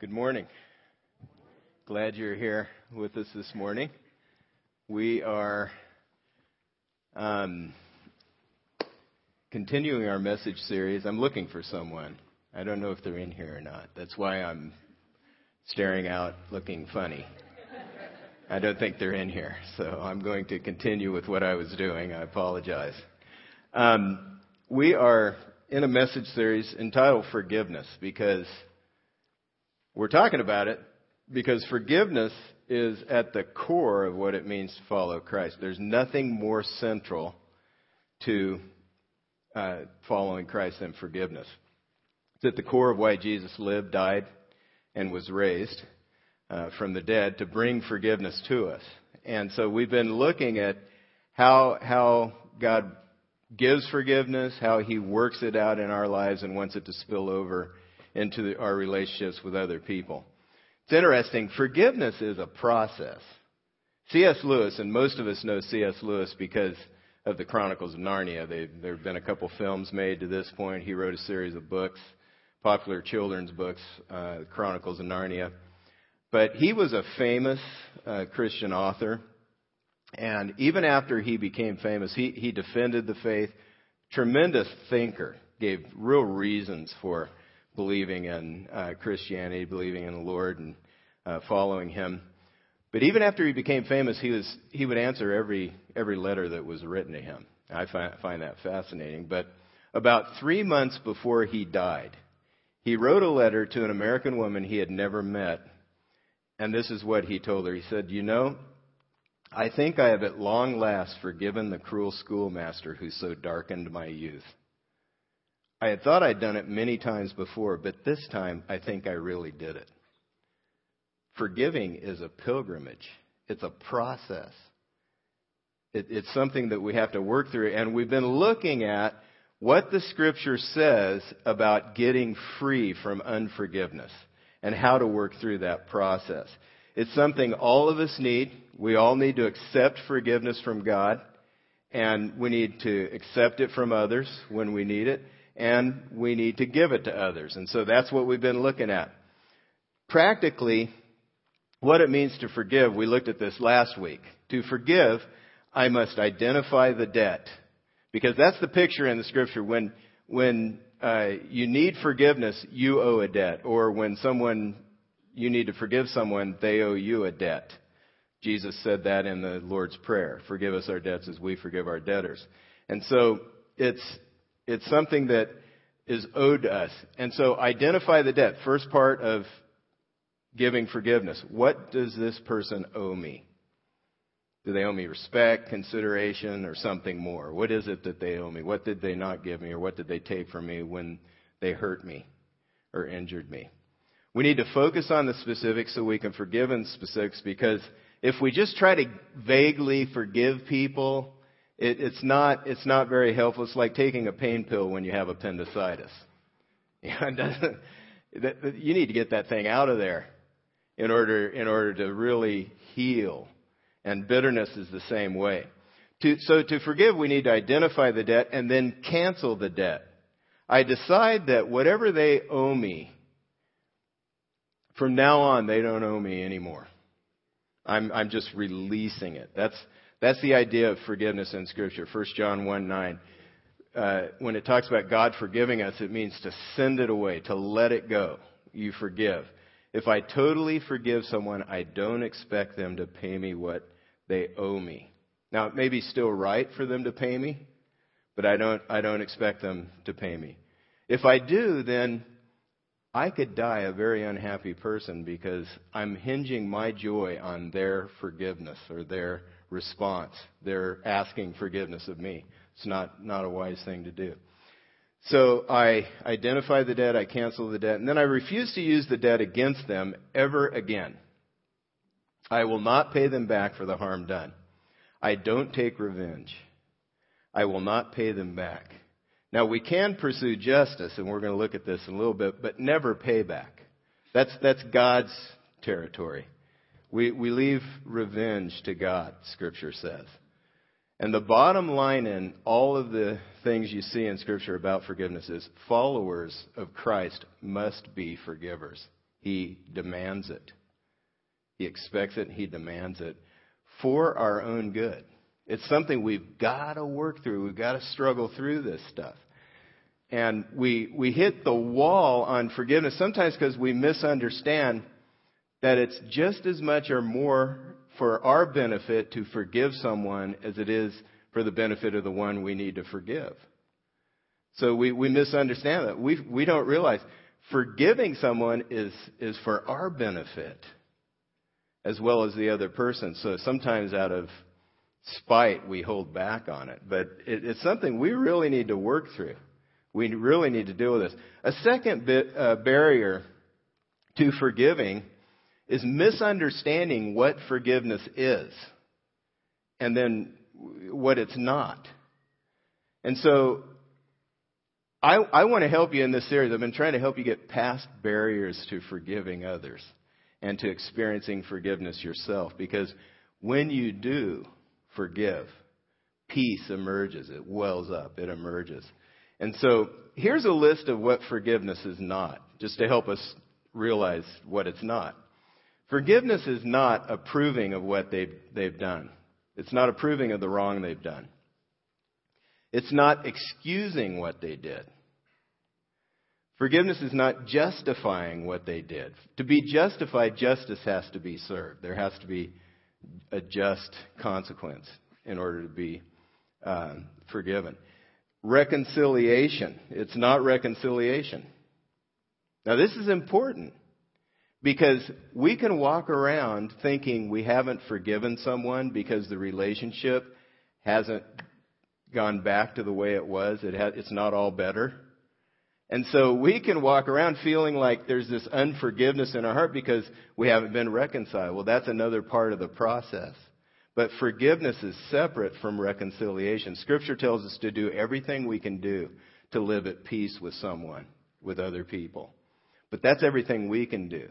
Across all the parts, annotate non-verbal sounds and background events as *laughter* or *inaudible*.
Good morning. Glad you're here with us this morning. We are um, continuing our message series. I'm looking for someone. I don't know if they're in here or not. That's why I'm staring out looking funny. I don't think they're in here, so I'm going to continue with what I was doing. I apologize. Um, we are in a message series entitled Forgiveness because we're talking about it because forgiveness is at the core of what it means to follow Christ. There's nothing more central to uh, following Christ than forgiveness. It's at the core of why Jesus lived, died, and was raised uh, from the dead to bring forgiveness to us. And so we've been looking at how how God gives forgiveness, how He works it out in our lives, and wants it to spill over into the, our relationships with other people. It's interesting. Forgiveness is a process. C.S. Lewis, and most of us know C.S. Lewis because of the Chronicles of Narnia. There have been a couple films made to this point. He wrote a series of books, popular children's books, uh, Chronicles of Narnia. But he was a famous uh, Christian author. And even after he became famous, he, he defended the faith. Tremendous thinker, gave real reasons for believing in uh, Christianity, believing in the Lord, and uh, following Him. But even after he became famous, he was he would answer every every letter that was written to him. I find, find that fascinating. But about three months before he died, he wrote a letter to an American woman he had never met, and this is what he told her. He said, "You know, I think I have at long last forgiven the cruel schoolmaster who so darkened my youth." I had thought I'd done it many times before, but this time I think I really did it. Forgiving is a pilgrimage, it's a process. It, it's something that we have to work through. And we've been looking at what the scripture says about getting free from unforgiveness and how to work through that process. It's something all of us need. We all need to accept forgiveness from God, and we need to accept it from others when we need it and we need to give it to others. And so that's what we've been looking at. Practically, what it means to forgive, we looked at this last week. To forgive, I must identify the debt. Because that's the picture in the scripture. When, when uh, you need forgiveness, you owe a debt. Or when someone, you need to forgive someone, they owe you a debt. Jesus said that in the Lord's Prayer. Forgive us our debts as we forgive our debtors. And so it's, it's something that is owed to us. And so identify the debt. First part of giving forgiveness. What does this person owe me? Do they owe me respect, consideration, or something more? What is it that they owe me? What did they not give me, or what did they take from me when they hurt me or injured me? We need to focus on the specifics so we can forgive in specifics because if we just try to vaguely forgive people it, it's not it's not very helpful. It's like taking a pain pill when you have appendicitis. *laughs* you need to get that thing out of there in order in order to really heal. And bitterness is the same way. To, so to forgive, we need to identify the debt and then cancel the debt. I decide that whatever they owe me, from now on, they don't owe me anymore. I'm, I'm just releasing it. That's, that's the idea of forgiveness in Scripture. 1 John 1 9. Uh, when it talks about God forgiving us, it means to send it away, to let it go. You forgive. If I totally forgive someone, I don't expect them to pay me what they owe me. Now, it may be still right for them to pay me, but I don't, I don't expect them to pay me. If I do, then I could die a very unhappy person because I'm hinging my joy on their forgiveness or their response. They're asking forgiveness of me. It's not, not a wise thing to do. So I identify the debt, I cancel the debt, and then I refuse to use the debt against them ever again. I will not pay them back for the harm done. I don't take revenge. I will not pay them back. Now we can pursue justice, and we're going to look at this in a little bit, but never pay back. That's, that's God's territory. We, we leave revenge to God, Scripture says. And the bottom line in all of the things you see in Scripture about forgiveness is followers of Christ must be forgivers. He demands it. He expects it, he demands it for our own good. It's something we've got to work through. We've got to struggle through this stuff. And we, we hit the wall on forgiveness sometimes because we misunderstand that it's just as much or more for our benefit to forgive someone as it is for the benefit of the one we need to forgive. So we, we misunderstand that. We, we don't realize forgiving someone is, is for our benefit as well as the other person. So sometimes out of spite, we hold back on it. But it, it's something we really need to work through. We really need to deal with this. A second bit, uh, barrier to forgiving is misunderstanding what forgiveness is and then what it's not. And so I, I want to help you in this series. I've been trying to help you get past barriers to forgiving others and to experiencing forgiveness yourself because when you do forgive, peace emerges. It wells up. It emerges. And so here's a list of what forgiveness is not, just to help us realize what it's not. Forgiveness is not approving of what they've, they've done. It's not approving of the wrong they've done. It's not excusing what they did. Forgiveness is not justifying what they did. To be justified, justice has to be served. There has to be a just consequence in order to be um, forgiven. Reconciliation. It's not reconciliation. Now, this is important because we can walk around thinking we haven't forgiven someone because the relationship hasn't gone back to the way it was. It ha- it's not all better. And so we can walk around feeling like there's this unforgiveness in our heart because we haven't been reconciled. Well, that's another part of the process. But forgiveness is separate from reconciliation. Scripture tells us to do everything we can do to live at peace with someone, with other people. But that's everything we can do.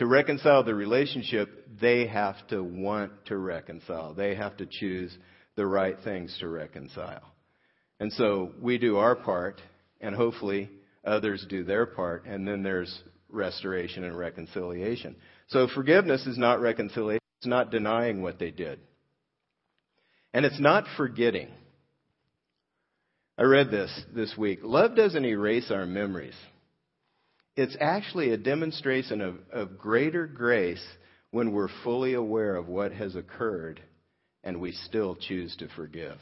To reconcile the relationship, they have to want to reconcile. They have to choose the right things to reconcile. And so we do our part, and hopefully others do their part, and then there's restoration and reconciliation. So forgiveness is not reconciliation, it's not denying what they did. And it's not forgetting. I read this this week. Love doesn't erase our memories. It's actually a demonstration of, of greater grace when we're fully aware of what has occurred and we still choose to forgive.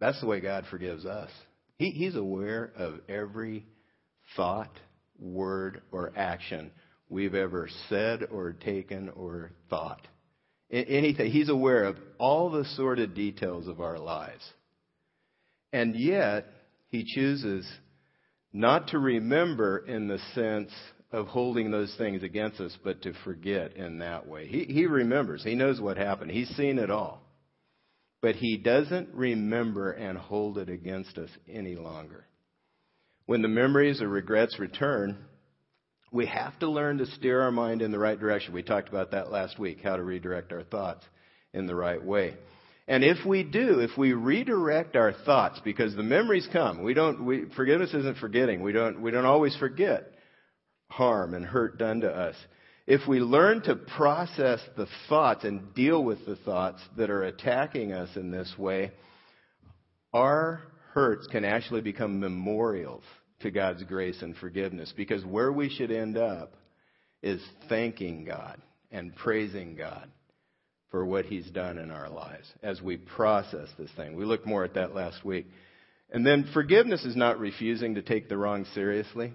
That's the way God forgives us. He, he's aware of every thought, word, or action we've ever said or taken or thought. Anything. He's aware of all the sordid details of our lives. And yet, he chooses not to remember in the sense of holding those things against us, but to forget in that way. He, he remembers. He knows what happened. He's seen it all but he doesn't remember and hold it against us any longer. When the memories or regrets return, we have to learn to steer our mind in the right direction. We talked about that last week, how to redirect our thoughts in the right way. And if we do, if we redirect our thoughts, because the memories come, we don't, we, forgiveness isn't forgetting. We don't, we don't always forget harm and hurt done to us if we learn to process the thoughts and deal with the thoughts that are attacking us in this way, our hurts can actually become memorials to God's grace and forgiveness. Because where we should end up is thanking God and praising God for what He's done in our lives as we process this thing. We looked more at that last week. And then forgiveness is not refusing to take the wrong seriously.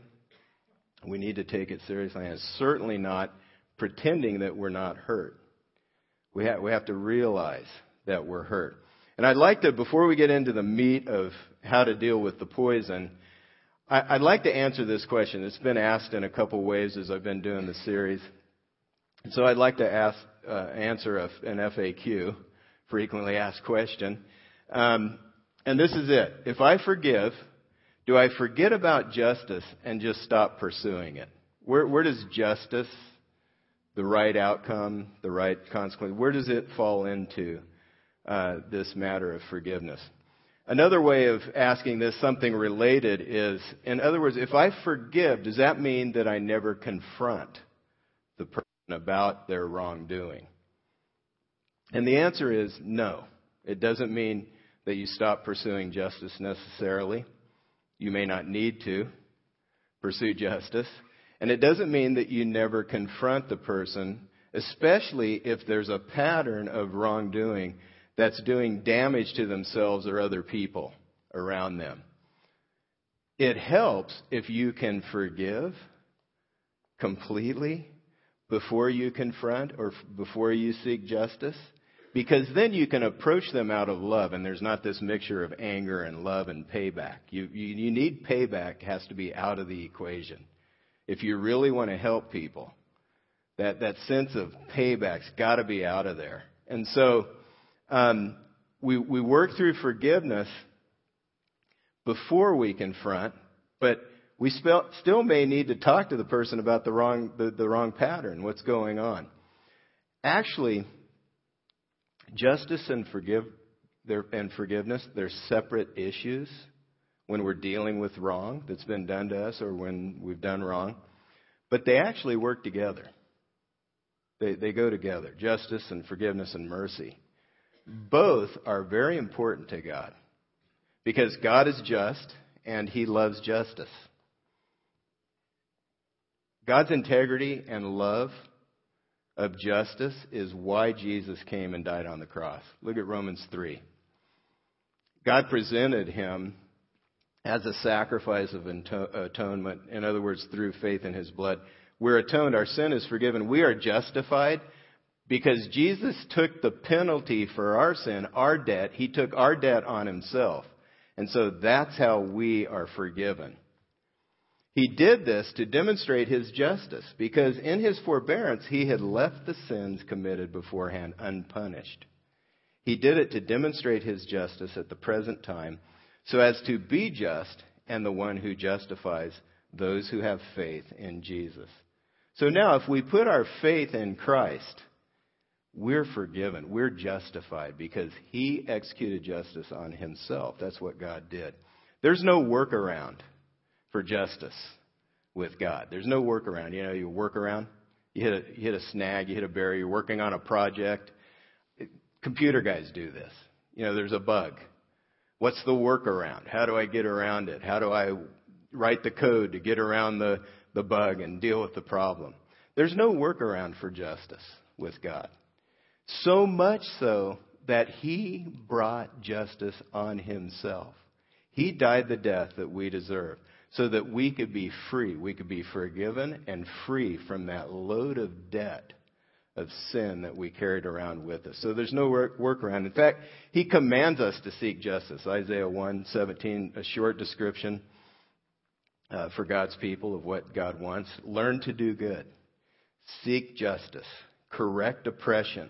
We need to take it seriously. And it's certainly not pretending that we're not hurt. We have, we have to realize that we're hurt. And I'd like to, before we get into the meat of how to deal with the poison, I, would like to answer this question. It's been asked in a couple ways as I've been doing the series. So I'd like to ask, uh, answer a, an FAQ, frequently asked question. Um, and this is it. If I forgive, do I forget about justice and just stop pursuing it? Where, where does justice the right outcome, the right consequence. Where does it fall into uh, this matter of forgiveness? Another way of asking this, something related, is in other words, if I forgive, does that mean that I never confront the person about their wrongdoing? And the answer is no. It doesn't mean that you stop pursuing justice necessarily. You may not need to pursue justice. And it doesn't mean that you never confront the person, especially if there's a pattern of wrongdoing that's doing damage to themselves or other people around them. It helps if you can forgive completely before you confront or before you seek justice. Because then you can approach them out of love, and there's not this mixture of anger and love and payback. You, you, you need payback has to be out of the equation. If you really want to help people, that, that sense of payback's got to be out of there. And so um, we, we work through forgiveness before we confront, but we still, may need to talk to the person about the wrong, the, the wrong pattern, what's going on. Actually, justice and forgive and forgiveness, they're separate issues when we're dealing with wrong that's been done to us or when we've done wrong. But they actually work together. They, they go together justice and forgiveness and mercy. Both are very important to God because God is just and He loves justice. God's integrity and love of justice is why Jesus came and died on the cross. Look at Romans 3. God presented him as a sacrifice of atonement, in other words, through faith in his blood. We're atoned, our sin is forgiven. We are justified because Jesus took the penalty for our sin, our debt. He took our debt on himself. And so that's how we are forgiven. He did this to demonstrate his justice, because in his forbearance he had left the sins committed beforehand unpunished. He did it to demonstrate his justice at the present time, so as to be just and the one who justifies those who have faith in Jesus. So now, if we put our faith in Christ, we're forgiven. We're justified because he executed justice on himself. That's what God did. There's no workaround for justice with God. There's no workaround. You know, you work around, you hit a, you hit a snag, you hit a barrier, you're working on a project. Computer guys do this. You know, there's a bug. What's the workaround? How do I get around it? How do I write the code to get around the, the bug and deal with the problem? There's no workaround for justice with God. So much so that he brought justice on himself. He died the death that we deserve so that we could be free. We could be forgiven and free from that load of debt of sin that we carried around with us. So there's no work, workaround. In fact, he commands us to seek justice. Isaiah 1:17, a short description uh, for God's people of what God wants. Learn to do good. Seek justice. Correct oppression.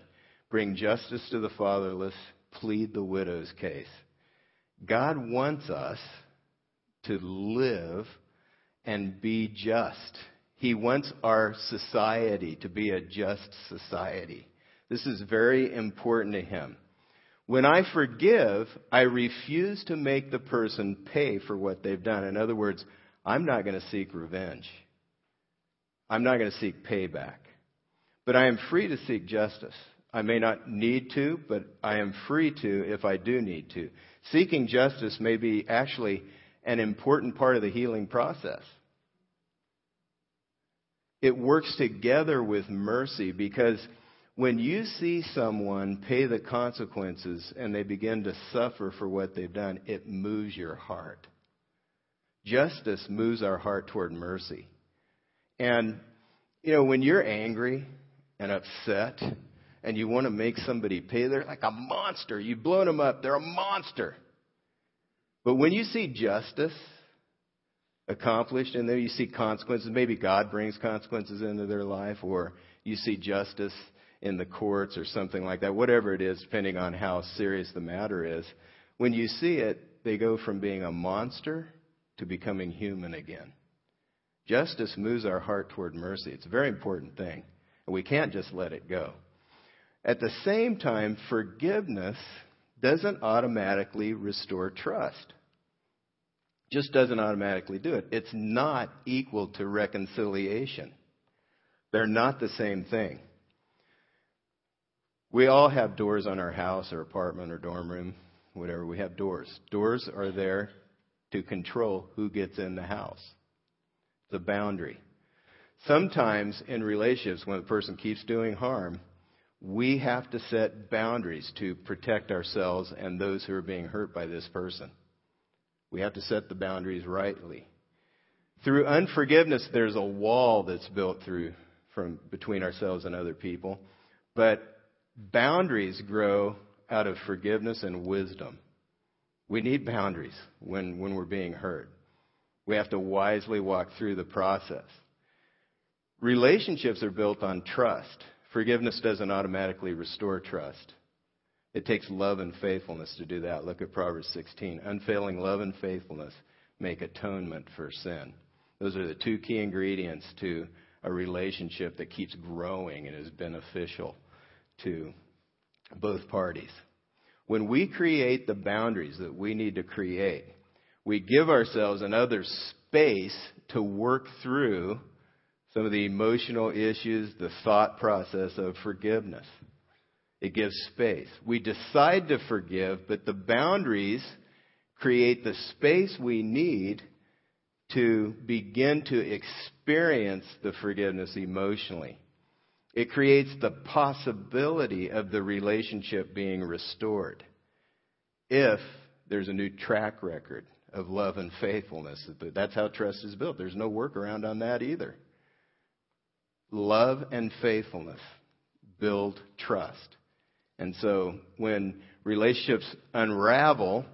Bring justice to the fatherless. Plead the widow's case. God wants us to live and be just. He wants our society to be a just society. This is very important to him. When I forgive, I refuse to make the person pay for what they've done. In other words, I'm not going to seek revenge. I'm not going to seek payback. But I am free to seek justice. I may not need to, but I am free to if I do need to. Seeking justice may be actually an important part of the healing process. It works together with mercy because when you see someone pay the consequences and they begin to suffer for what they've done, it moves your heart. Justice moves our heart toward mercy. And, you know, when you're angry and upset and you want to make somebody pay, they're like a monster. You've blown them up. They're a monster. But when you see justice accomplished and then you see consequences, maybe God brings consequences into their life, or you see justice in the courts or something like that, whatever it is, depending on how serious the matter is, when you see it, they go from being a monster to becoming human again. Justice moves our heart toward mercy. It's a very important thing. And we can't just let it go. At the same time, forgiveness doesn't automatically restore trust. Just doesn't automatically do it. It's not equal to reconciliation. They're not the same thing. We all have doors on our house or apartment or dorm room, whatever. We have doors. Doors are there to control who gets in the house. The boundary. Sometimes in relationships, when a person keeps doing harm, we have to set boundaries to protect ourselves and those who are being hurt by this person. We have to set the boundaries rightly. Through unforgiveness, there's a wall that's built through from between ourselves and other people. But boundaries grow out of forgiveness and wisdom. We need boundaries when, when we're being hurt. We have to wisely walk through the process. Relationships are built on trust. Forgiveness doesn't automatically restore trust. It takes love and faithfulness to do that. Look at Proverbs 16. Unfailing love and faithfulness make atonement for sin. Those are the two key ingredients to a relationship that keeps growing and is beneficial to both parties. When we create the boundaries that we need to create, we give ourselves another space to work through some of the emotional issues, the thought process of forgiveness. It gives space. We decide to forgive, but the boundaries create the space we need to begin to experience the forgiveness emotionally. It creates the possibility of the relationship being restored if there's a new track record of love and faithfulness. That's how trust is built. There's no workaround on that either. Love and faithfulness build trust. And so when relationships unravel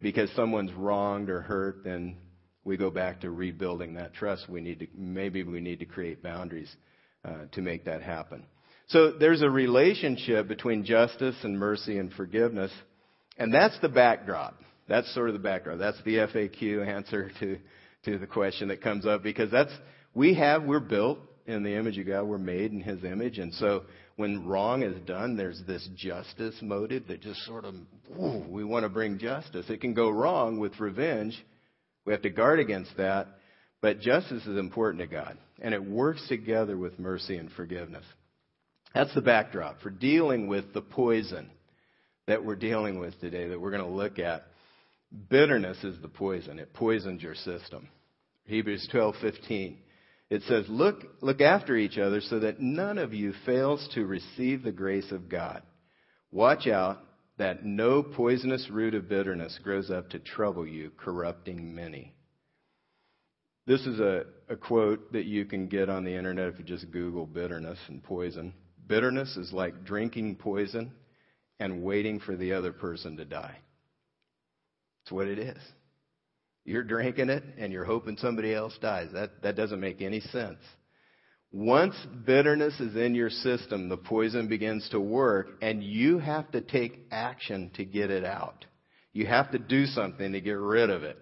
because someone's wronged or hurt, then we go back to rebuilding that trust. We need to, maybe we need to create boundaries uh, to make that happen. So there's a relationship between justice and mercy and forgiveness, and that's the backdrop. That's sort of the backdrop. That's the FAQ answer to to the question that comes up because that's we have we're built in the image of God. We're made in His image, and so when wrong is done, there's this justice motive that just sort of we want to bring justice. It can go wrong with revenge. We have to guard against that. But justice is important to God, and it works together with mercy and forgiveness. That's the backdrop for dealing with the poison that we're dealing with today, that we're going to look at. Bitterness is the poison. It poisons your system. Hebrews 12:15. It says, "Look look after each other so that none of you fails to receive the grace of God. Watch out that no poisonous root of bitterness grows up to trouble you, corrupting many." This is a, a quote that you can get on the internet if you just Google bitterness and poison. Bitterness is like drinking poison and waiting for the other person to die. It's what it is. You're drinking it and you're hoping somebody else dies. That, that doesn't make any sense. Once bitterness is in your system, the poison begins to work and you have to take action to get it out. You have to do something to get rid of it.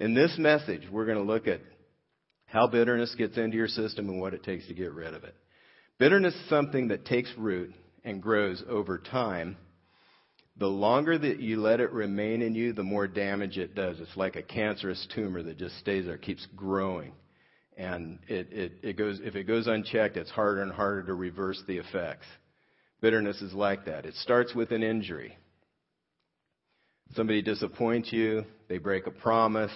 In this message, we're going to look at how bitterness gets into your system and what it takes to get rid of it. Bitterness is something that takes root and grows over time. The longer that you let it remain in you, the more damage it does. It's like a cancerous tumor that just stays there, keeps growing. And it, it, it goes, if it goes unchecked, it's harder and harder to reverse the effects. Bitterness is like that. It starts with an injury. Somebody disappoints you, they break a promise,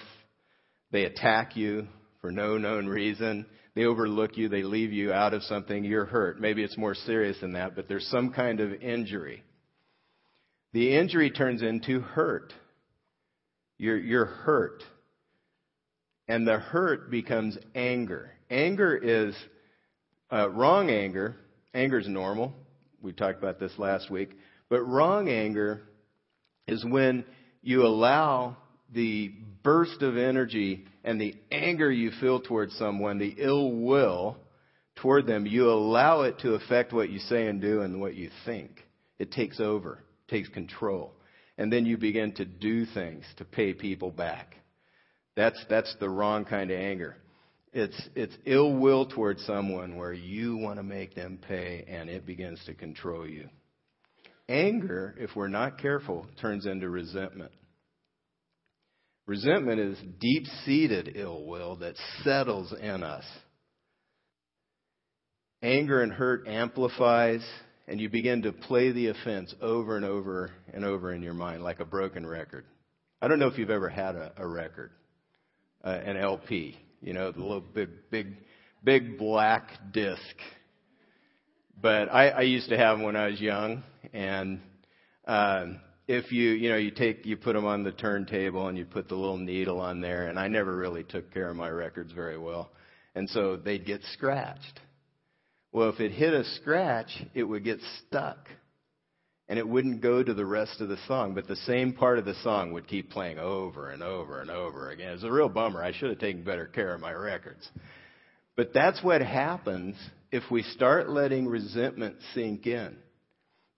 they attack you, for no known reason. They overlook you, they leave you out of something, you're hurt. Maybe it's more serious than that, but there's some kind of injury. The injury turns into hurt. You're, you're hurt. And the hurt becomes anger. Anger is uh, wrong anger. Anger is normal. We talked about this last week. But wrong anger is when you allow the burst of energy and the anger you feel towards someone, the ill will toward them, you allow it to affect what you say and do and what you think. It takes over, takes control. And then you begin to do things to pay people back. That's, that's the wrong kind of anger. It's, it's ill will towards someone where you want to make them pay and it begins to control you. Anger, if we're not careful, turns into resentment. Resentment is deep seated ill will that settles in us. Anger and hurt amplifies, and you begin to play the offense over and over and over in your mind like a broken record. I don't know if you've ever had a, a record, uh, an LP, you know, the little big, big, big black disc. But I, I used to have them when I was young, and um, if you you know you take you put them on the turntable and you put the little needle on there and I never really took care of my records very well and so they'd get scratched. Well, if it hit a scratch, it would get stuck. And it wouldn't go to the rest of the song, but the same part of the song would keep playing over and over and over again. It's a real bummer. I should have taken better care of my records. But that's what happens if we start letting resentment sink in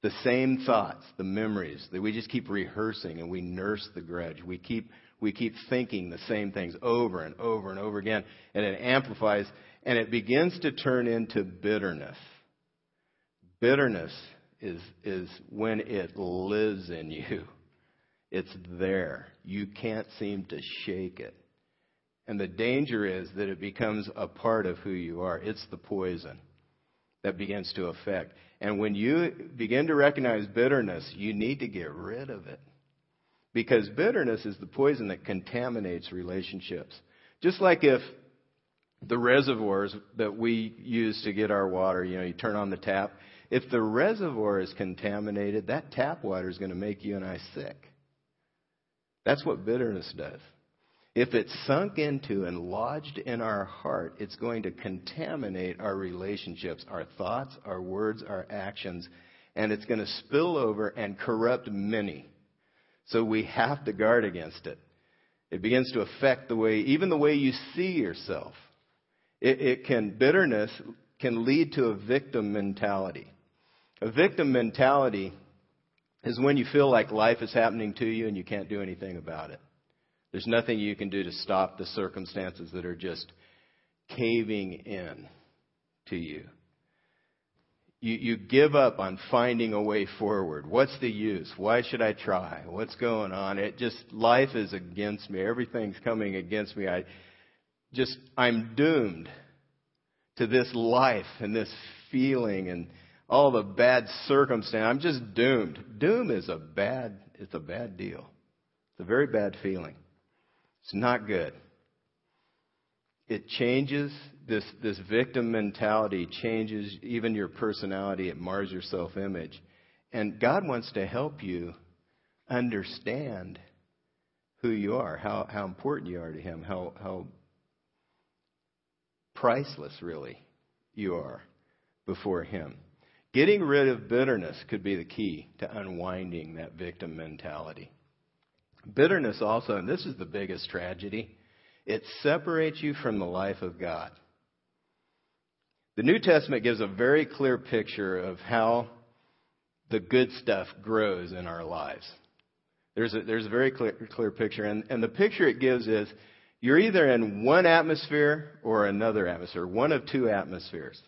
the same thoughts, the memories that we just keep rehearsing and we nurse the grudge. We keep we keep thinking the same things over and over and over again, and it amplifies and it begins to turn into bitterness. Bitterness is is when it lives in you. It's there. You can't seem to shake it. And the danger is that it becomes a part of who you are. It's the poison that begins to affect. And when you begin to recognize bitterness, you need to get rid of it. Because bitterness is the poison that contaminates relationships. Just like if the reservoirs that we use to get our water, you know, you turn on the tap, if the reservoir is contaminated, that tap water is going to make you and I sick. That's what bitterness does. If it's sunk into and lodged in our heart, it's going to contaminate our relationships, our thoughts, our words, our actions, and it's going to spill over and corrupt many. So we have to guard against it. It begins to affect the way, even the way you see yourself. It, it can, bitterness can lead to a victim mentality. A victim mentality is when you feel like life is happening to you and you can't do anything about it. There's nothing you can do to stop the circumstances that are just caving in to you. You, you give up on finding a way forward. What's the use? Why should I try? What's going on? It just, life is against me. Everything's coming against me. I just, I'm doomed to this life and this feeling and all the bad circumstance. I'm just doomed. Doom is a bad, it's a bad deal. It's a very bad feeling. It's not good. It changes this, this victim mentality, changes even your personality. It mars your self image. And God wants to help you understand who you are, how, how important you are to Him, how, how priceless, really, you are before Him. Getting rid of bitterness could be the key to unwinding that victim mentality. Bitterness also, and this is the biggest tragedy, it separates you from the life of God. The New Testament gives a very clear picture of how the good stuff grows in our lives. There's a, there's a very clear, clear picture, and, and the picture it gives is you're either in one atmosphere or another atmosphere, one of two atmospheres.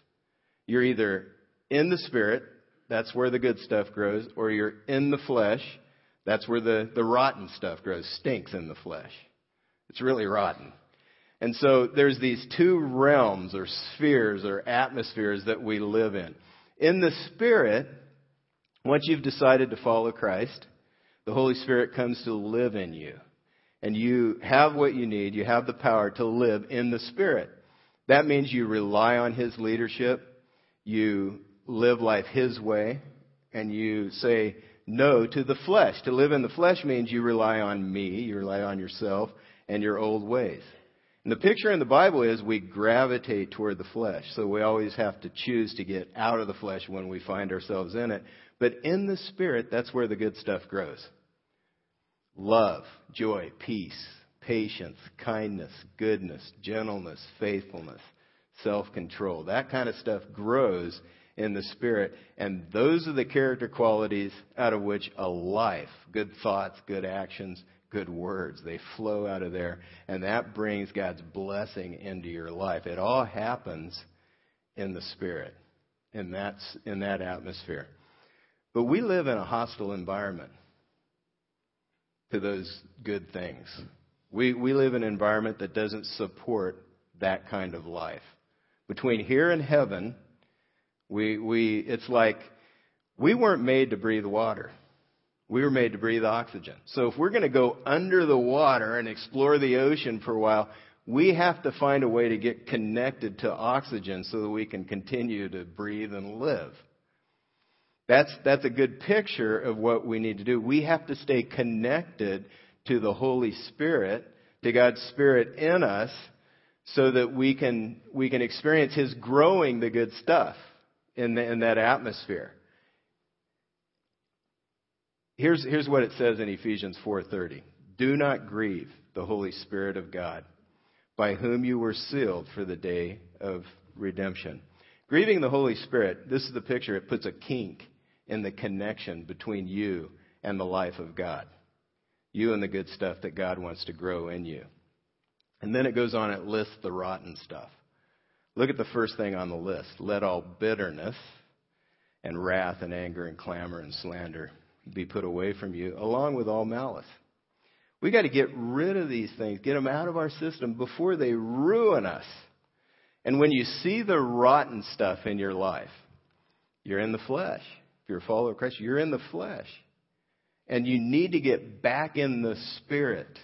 You're either in the spirit, that's where the good stuff grows, or you're in the flesh, that's where the, the rotten stuff grows, stinks in the flesh. It's really rotten. And so there's these two realms or spheres or atmospheres that we live in. In the Spirit, once you've decided to follow Christ, the Holy Spirit comes to live in you. And you have what you need. You have the power to live in the Spirit. That means you rely on His leadership. You live life His way. And you say, no to the flesh. To live in the flesh means you rely on me, you rely on yourself, and your old ways. And the picture in the Bible is we gravitate toward the flesh. So we always have to choose to get out of the flesh when we find ourselves in it. But in the Spirit, that's where the good stuff grows. Love, joy, peace, patience, kindness, goodness, gentleness, faithfulness, self-control. That kind of stuff grows in the Spirit. And those are the character qualities out of which a life, good thoughts, good actions, good words, they flow out of there. And that brings God's blessing into your life. It all happens in the Spirit, in that, in that atmosphere. But we live in a hostile environment to those good things. We, we live in an environment that doesn't support that kind of life. Between here and heaven, we, we, it's like we weren't made to breathe water. We were made to breathe oxygen. So if we're going to go under the water and explore the ocean for a while, we have to find a way to get connected to oxygen so that we can continue to breathe and live. That's, that's a good picture of what we need to do. We have to stay connected to the Holy Spirit, to God's Spirit in us, so that we can, we can experience His growing the good stuff in, the, in that atmosphere. Here's, here's what it says in Ephesians 4:30. Do not grieve the Holy Spirit of God, by whom you were sealed for the day of redemption. Grieving the Holy Spirit, this is the picture, it puts a kink in the connection between you and the life of God. You and the good stuff that God wants to grow in you. And then it goes on, it lists the rotten stuff. Look at the first thing on the list. Let all bitterness and wrath and anger and clamor and slander be put away from you, along with all malice. We got to get rid of these things, get them out of our system before they ruin us. And when you see the rotten stuff in your life, you're in the flesh. You're a follower of Christ, you're in the flesh. And you need to get back in the spirit.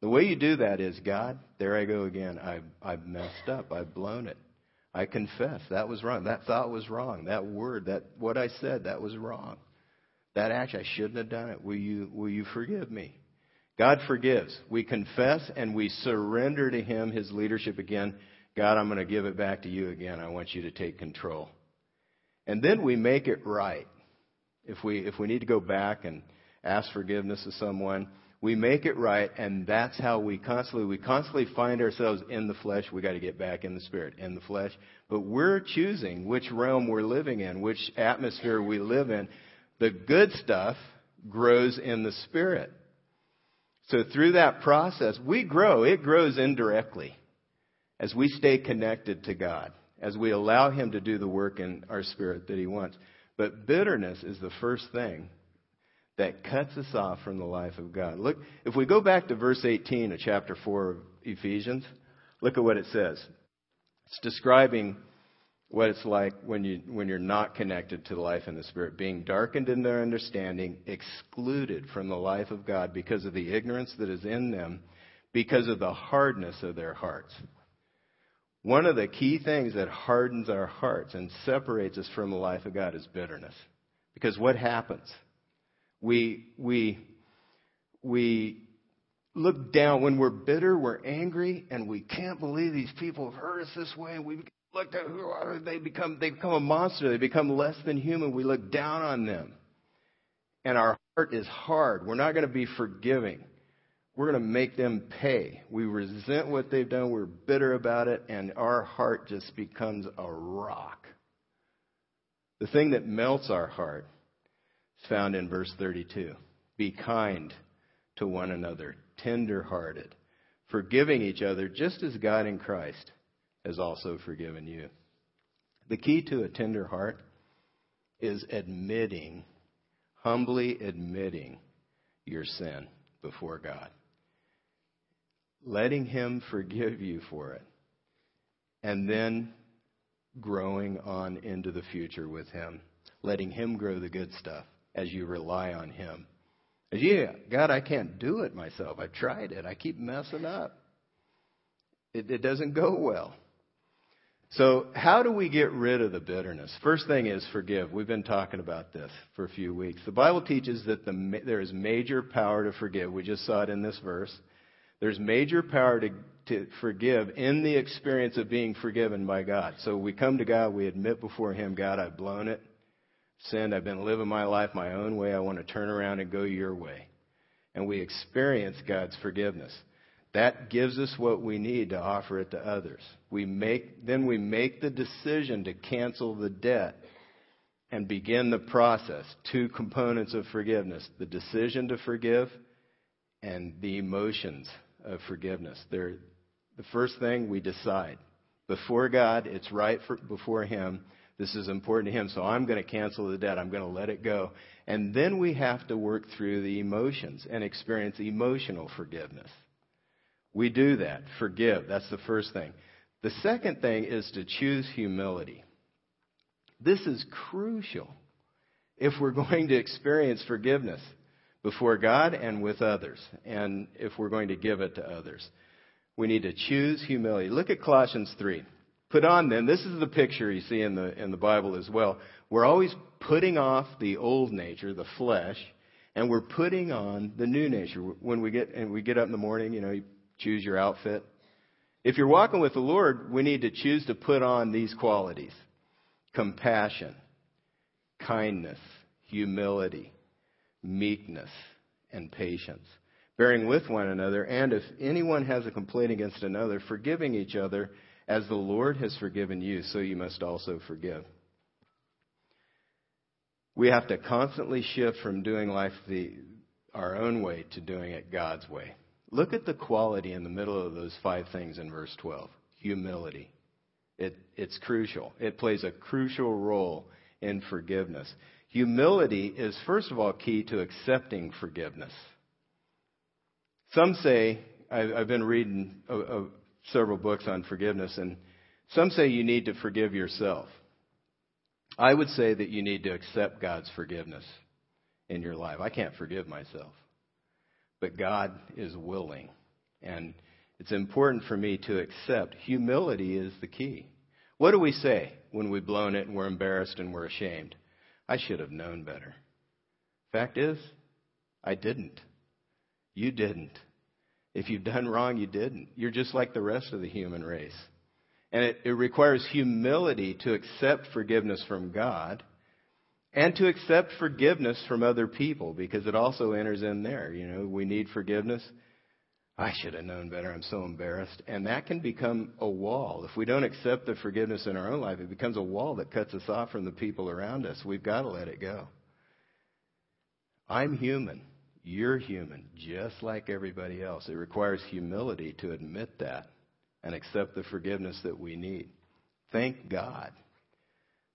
The way you do that is, God, there I go again. I've, I've messed up. I've blown it. I confess that was wrong. That thought was wrong. That word, that what I said, that was wrong. That action, I shouldn't have done it. Will you, will you forgive me? God forgives. We confess and we surrender to Him His leadership again. God, I'm going to give it back to you again. I want you to take control. And then we make it right. If we, if we need to go back and ask forgiveness of someone, we make it right, and that's how we constantly, we constantly find ourselves in the flesh. We got to get back in the spirit, in the flesh. But we're choosing which realm we're living in, which atmosphere we live in. The good stuff grows in the Spirit. So through that process, we grow. It grows indirectly as we stay connected to God, as we allow Him to do the work in our spirit that He wants. But bitterness is the first thing that cuts us off from the life of God. Look, if we go back to verse 18 of chapter 4 of Ephesians, look at what it says. It's describing what it's like when you when you're not connected to the life in the spirit being darkened in their understanding excluded from the life of god because of the ignorance that is in them because of the hardness of their hearts one of the key things that hardens our hearts and separates us from the life of god is bitterness. Because what happens? We we we look down. When we're bitter we're angry and we can't believe these people have hurt us this way. We look at who are they become. They become a monster. They become less than human. We look down on them. And our heart is hard. We're not going to be forgiving we're going to make them pay we resent what they've done we're bitter about it and our heart just becomes a rock the thing that melts our heart is found in verse 32 be kind to one another tender hearted forgiving each other just as god in christ has also forgiven you. The key to a tender heart is admitting, humbly admitting your sin before God. Letting Him forgive you for it. And then growing on into the future with Him. Letting Him grow the good stuff as you rely on Him. As you, God, I can't do it myself. I've tried it. I keep messing up. It, it doesn't go well. So, how do we get rid of the bitterness? First thing is forgive. We've been talking about this for a few weeks. The Bible teaches that the, there is major power to forgive. We just saw it in this verse. There's major power to, to forgive in the experience of being forgiven by God. So, we come to God, we admit before Him, God, I've blown it, sinned, I've been living my life my own way, I want to turn around and go your way. And we experience God's forgiveness. That gives us what we need to offer it to others. We make, then we make the decision to cancel the debt and begin the process. Two components of forgiveness the decision to forgive and the emotions of forgiveness. They're, the first thing we decide. Before God, it's right for, before Him This is important to him, so I'm going to cancel the debt. I'm going to let it go. And then we have to work through the emotions and experience emotional forgiveness. We do that. Forgive. That's the first thing. The second thing is to choose humility. This is crucial if we're *laughs* going to experience forgiveness before God and with others, and if we're going to give it to others. We need to choose humility. Look at Colossians 3. Put on then, this is the picture you see in the, in the Bible as well. We're always putting off the old nature, the flesh, and we're putting on the new nature. When we get, and we get up in the morning, you know, you choose your outfit. If you're walking with the Lord, we need to choose to put on these qualities. Compassion, kindness, humility, meekness, and patience, bearing with one another, and if anyone has a complaint against another, forgiving each other as the Lord has forgiven you, so you must also forgive. We have to constantly shift from doing life the, our own way to doing it God's way. Look at the quality in the middle of those five things in verse 12 humility. It, it's crucial. It plays a crucial role in forgiveness. Humility is, first of all, key to accepting forgiveness. Some say, I've been reading several books on forgiveness, and some say you need to forgive yourself. I would say that you need to accept God's forgiveness in your life. I can't forgive myself, but God is willing. And it's important for me to accept. Humility is the key. What do we say when we've blown it and we're embarrassed and we're ashamed? I should have known better. Fact is, I didn't. You didn't. If you've done wrong, you didn't. You're just like the rest of the human race. And it, it requires humility to accept forgiveness from God and to accept forgiveness from other people because it also enters in there. You know, we need forgiveness. I should have known better. I'm so embarrassed. And that can become a wall. If we don't accept the forgiveness in our own life, it becomes a wall that cuts us off from the people around us. We've got to let it go. I'm human. You're human, just like everybody else. It requires humility to admit that and accept the forgiveness that we need. Thank God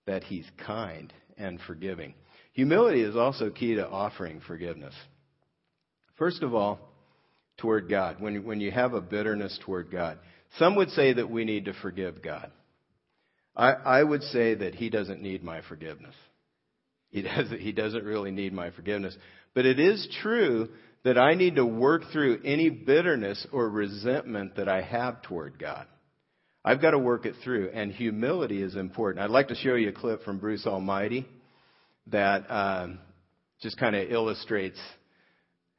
that He's kind and forgiving. Humility is also key to offering forgiveness. First of all, toward God, when, when you have a bitterness toward God. Some would say that we need to forgive God. I, I would say that He doesn't need my forgiveness. He *laughs* doesn't, he doesn't really need my forgiveness. But it is true that I need to work through any bitterness or resentment that I have toward God. I've got to work it through, and humility is important. I'd like to show you a clip from Bruce Almighty that um, just kind of illustrates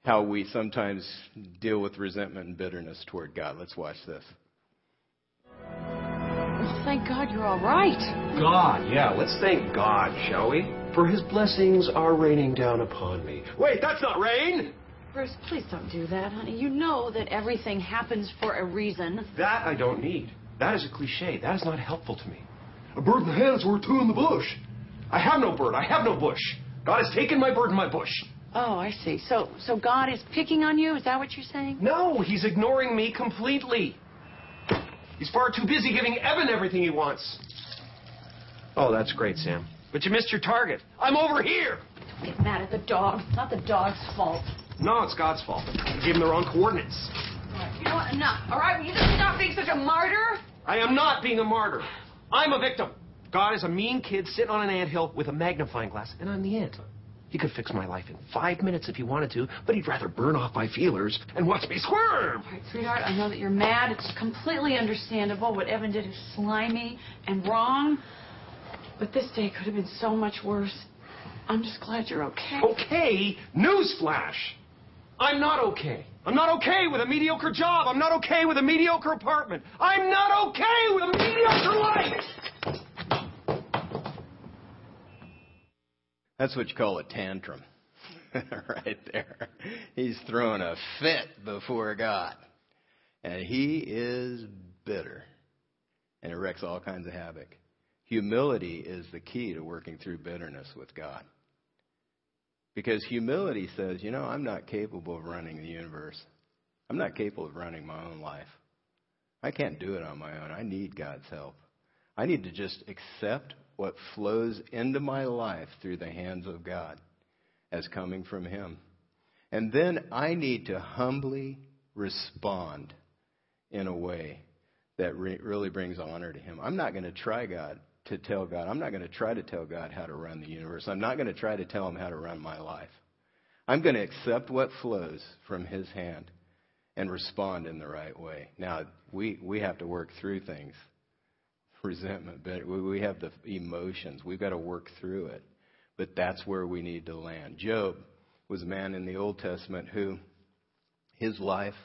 how we sometimes deal with resentment and bitterness toward God. Let's watch this. Well, thank God you're all right. God, yeah, let's thank God, shall we? For his blessings are raining down upon me. Wait, that's not rain! Bruce, please don't do that, honey. You know that everything happens for a reason. That I don't need. That is a cliche. That is not helpful to me. A bird in the hand is worth two in the bush. I have no bird. I have no bush. God has taken my bird and my bush. Oh, I see. So, so God is picking on you? Is that what you're saying? No, he's ignoring me completely. He's far too busy giving Evan everything he wants. Oh, that's great, Sam. But you missed your target. I'm over here. Don't get mad at the dog. It's not the dog's fault. No, it's God's fault. You gave him the wrong coordinates. Right, you know what? Enough. All right, will you just stop being such a martyr? I am not being a martyr. I'm a victim. God is a mean kid sitting on an anthill with a magnifying glass, and I'm the ant. He could fix my life in five minutes if he wanted to, but he'd rather burn off my feelers and watch me squirm. All right, sweetheart, I know that you're mad. It's completely understandable. What Evan did is slimy and wrong. But this day could have been so much worse. I'm just glad you're okay. Okay? Newsflash! I'm not okay. I'm not okay with a mediocre job. I'm not okay with a mediocre apartment. I'm not okay with a mediocre life! That's what you call a tantrum. *laughs* right there. He's throwing a fit before God. And he is bitter. And it wreaks all kinds of havoc. Humility is the key to working through bitterness with God. Because humility says, you know, I'm not capable of running the universe. I'm not capable of running my own life. I can't do it on my own. I need God's help. I need to just accept what flows into my life through the hands of God as coming from Him. And then I need to humbly respond in a way that re- really brings honor to Him. I'm not going to try God to tell God. I'm not going to try to tell God how to run the universe. I'm not going to try to tell Him how to run my life. I'm going to accept what flows from His hand and respond in the right way. Now, we, we have to work through things resentment, but we have the emotions. We've got to work through it. But that's where we need to land. Job was a man in the Old Testament who his life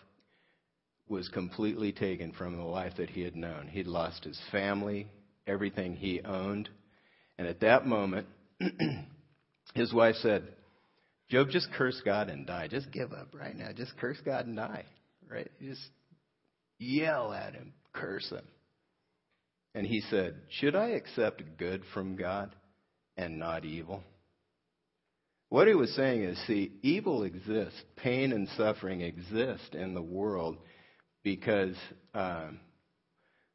was completely taken from the life that he had known. He'd lost his family, everything he owned. And at that moment, *clears throat* his wife said, Job, just curse God and die. Just give up right now. Just curse God and die. Right? Just yell at him, curse him. And he said, Should I accept good from God and not evil? What he was saying is, see, evil exists, pain and suffering exist in the world because um,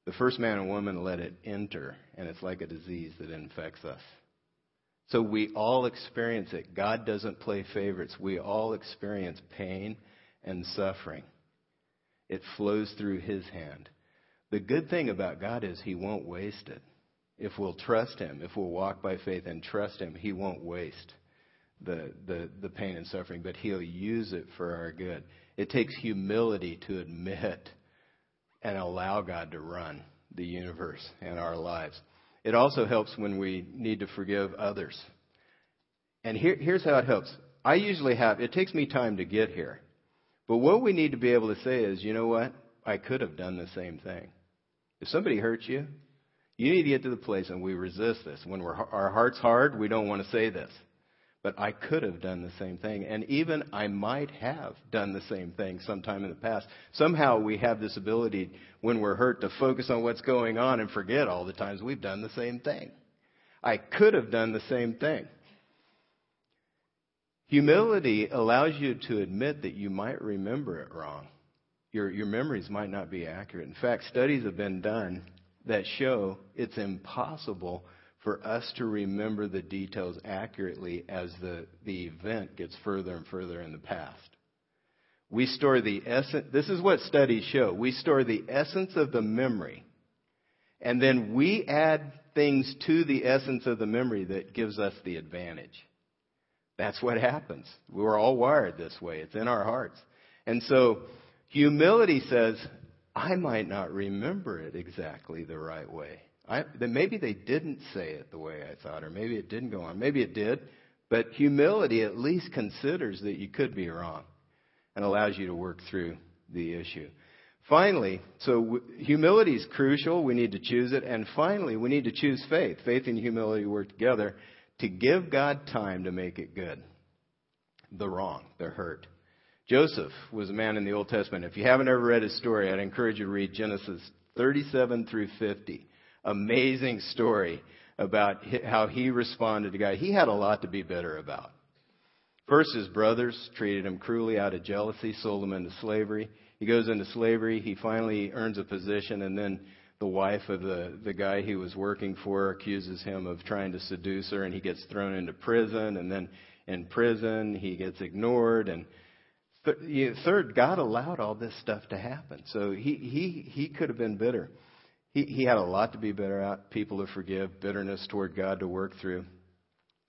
the first man and woman let it enter, and it's like a disease that infects us. So we all experience it. God doesn't play favorites. We all experience pain and suffering. It flows through His hand. The good thing about God is He won't waste it. If we'll trust Him, if we'll walk by faith and trust Him, He won't waste the, the, the pain and suffering, but He'll use it for our good. It takes humility to admit and allow God to run the universe and our lives. It also helps when we need to forgive others. And here, here's how it helps. I usually have, it takes me time to get here. But what we need to be able to say is, you know what? I could have done the same thing. If somebody hurts you, you need to get to the place, and we resist this. When our heart's hard, we don't want to say this. But I could have done the same thing. And even I might have done the same thing sometime in the past. Somehow we have this ability, when we're hurt, to focus on what's going on and forget all the times we've done the same thing. I could have done the same thing. Humility allows you to admit that you might remember it wrong your, your memories might not be accurate. In fact, studies have been done that show it's impossible for us to remember the details accurately as the, the event gets further and further in the past. We store the essence, this is what studies show. We store the essence of the memory, and then we add things to the essence of the memory that gives us the advantage. That's what happens. We're all wired this way. It's in our hearts. And so, Humility says, I might not remember it exactly the right way. I, maybe they didn't say it the way I thought, or maybe it didn't go on. Maybe it did. But humility at least considers that you could be wrong and allows you to work through the issue. Finally, so humility is crucial. We need to choose it. And finally, we need to choose faith. Faith and humility work together to give God time to make it good. The wrong, the hurt. Joseph was a man in the Old Testament. If you haven't ever read his story, I'd encourage you to read Genesis 37 through 50. Amazing story about how he responded to God. He had a lot to be bitter about. First, his brothers treated him cruelly out of jealousy, sold him into slavery. He goes into slavery. He finally earns a position, and then the wife of the, the guy he was working for accuses him of trying to seduce her, and he gets thrown into prison. And then in prison, he gets ignored, and Third, God allowed all this stuff to happen. So he, he, he could have been bitter. He, he had a lot to be bitter at, people to forgive, bitterness toward God to work through.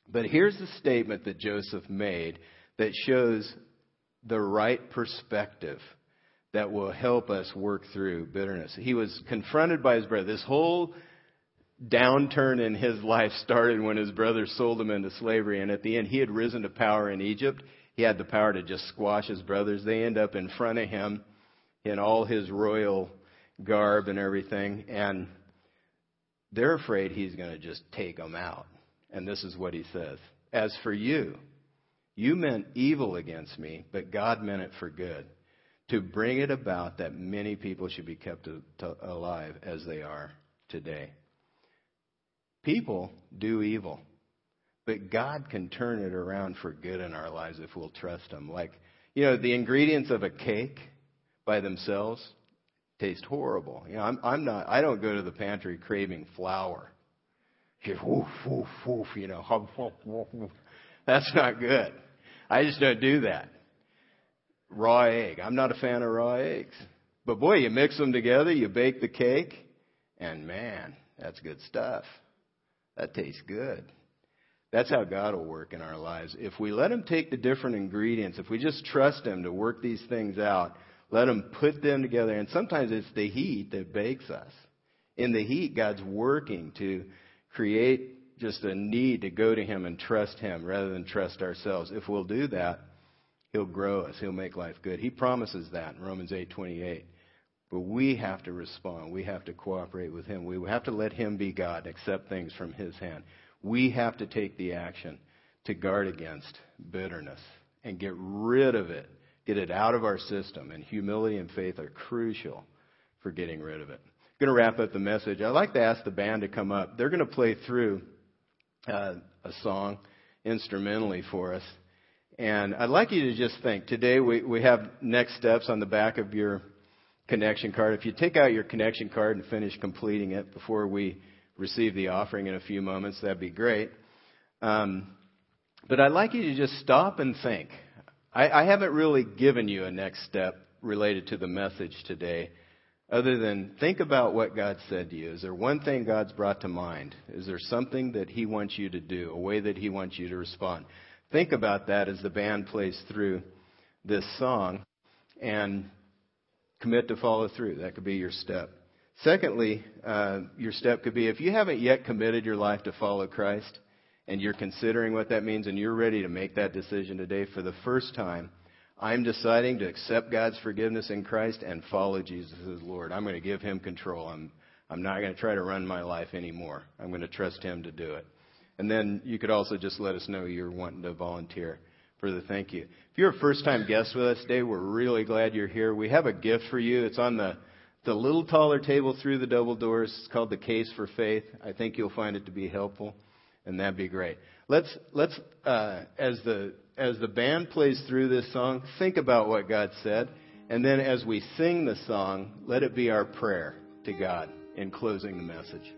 But here's the statement that Joseph made that shows the right perspective that will help us work through bitterness. He was confronted by his brother. This whole downturn in his *laughs* life started when his brother sold him into slavery, and at the end, he had risen to power in Egypt. He had the power to just squash his brothers. They end up in front of him in all his royal garb and everything, and they're afraid he's going to just take them out. And this is what he says As for you, you meant evil against me, but God meant it for good, to bring it about that many people should be kept alive as they are today. People do evil. But God can turn it around for good in our lives if we'll trust Him. Like, you know, the ingredients of a cake by themselves taste horrible. You know, I'm, I'm not, I don't go to the pantry craving flour. Woof, woof, woof, you know, hum, that's not good. I just don't do that. Raw egg. I'm not a fan of raw eggs. But boy, you mix them together, you bake the cake, and man, that's good stuff. That tastes good. That's how God will work in our lives. If we let Him take the different ingredients, if we just trust Him to work these things out, let Him put them together. And sometimes it's the heat that bakes us. In the heat, God's working to create just a need to go to Him and trust Him rather than trust ourselves. If we'll do that, He'll grow us. He'll make life good. He promises that in Romans 8:28. But we have to respond. We have to cooperate with Him. We have to let Him be God accept things from His hand. We have to take the action to guard against bitterness and get rid of it, get it out of our system. And humility and faith are crucial for getting rid of it. I'm going to wrap up the message. I'd like to ask the band to come up. They're going to play through uh, a song instrumentally for us. And I'd like you to just think today we, we have next steps on the back of your connection card. If you take out your connection card and finish completing it before we receive the offering in a few moments, that'd be great. Um, but I'd like you to just stop and think. I, I haven't really given you a next step related to the message today, other than think about what God said to you. Is there one thing God's brought to mind? Is there something that He wants you to do, a way that He wants you to respond? Think about that as the band plays through this song and commit to follow through. That could be your step. Secondly, uh, your step could be if you haven't yet committed your life to follow Christ and you're considering what that means and you're ready to make that decision today for the first time, I'm deciding to accept God's forgiveness in Christ and follow Jesus as Lord. I'm going to give Him control. I'm, I'm not going to try to run my life anymore. I'm going to trust Him to do it. And then you could also just let us know you're wanting to volunteer for the thank you. If you're a first time guest with us today, we're really glad you're here. We have a gift for you. It's on the the little taller table through the double doors. It's called the Case for Faith. I think you'll find it to be helpful, and that'd be great. Let's let's uh, as the as the band plays through this song, think about what God said, and then as we sing the song, let it be our prayer to God in closing the message.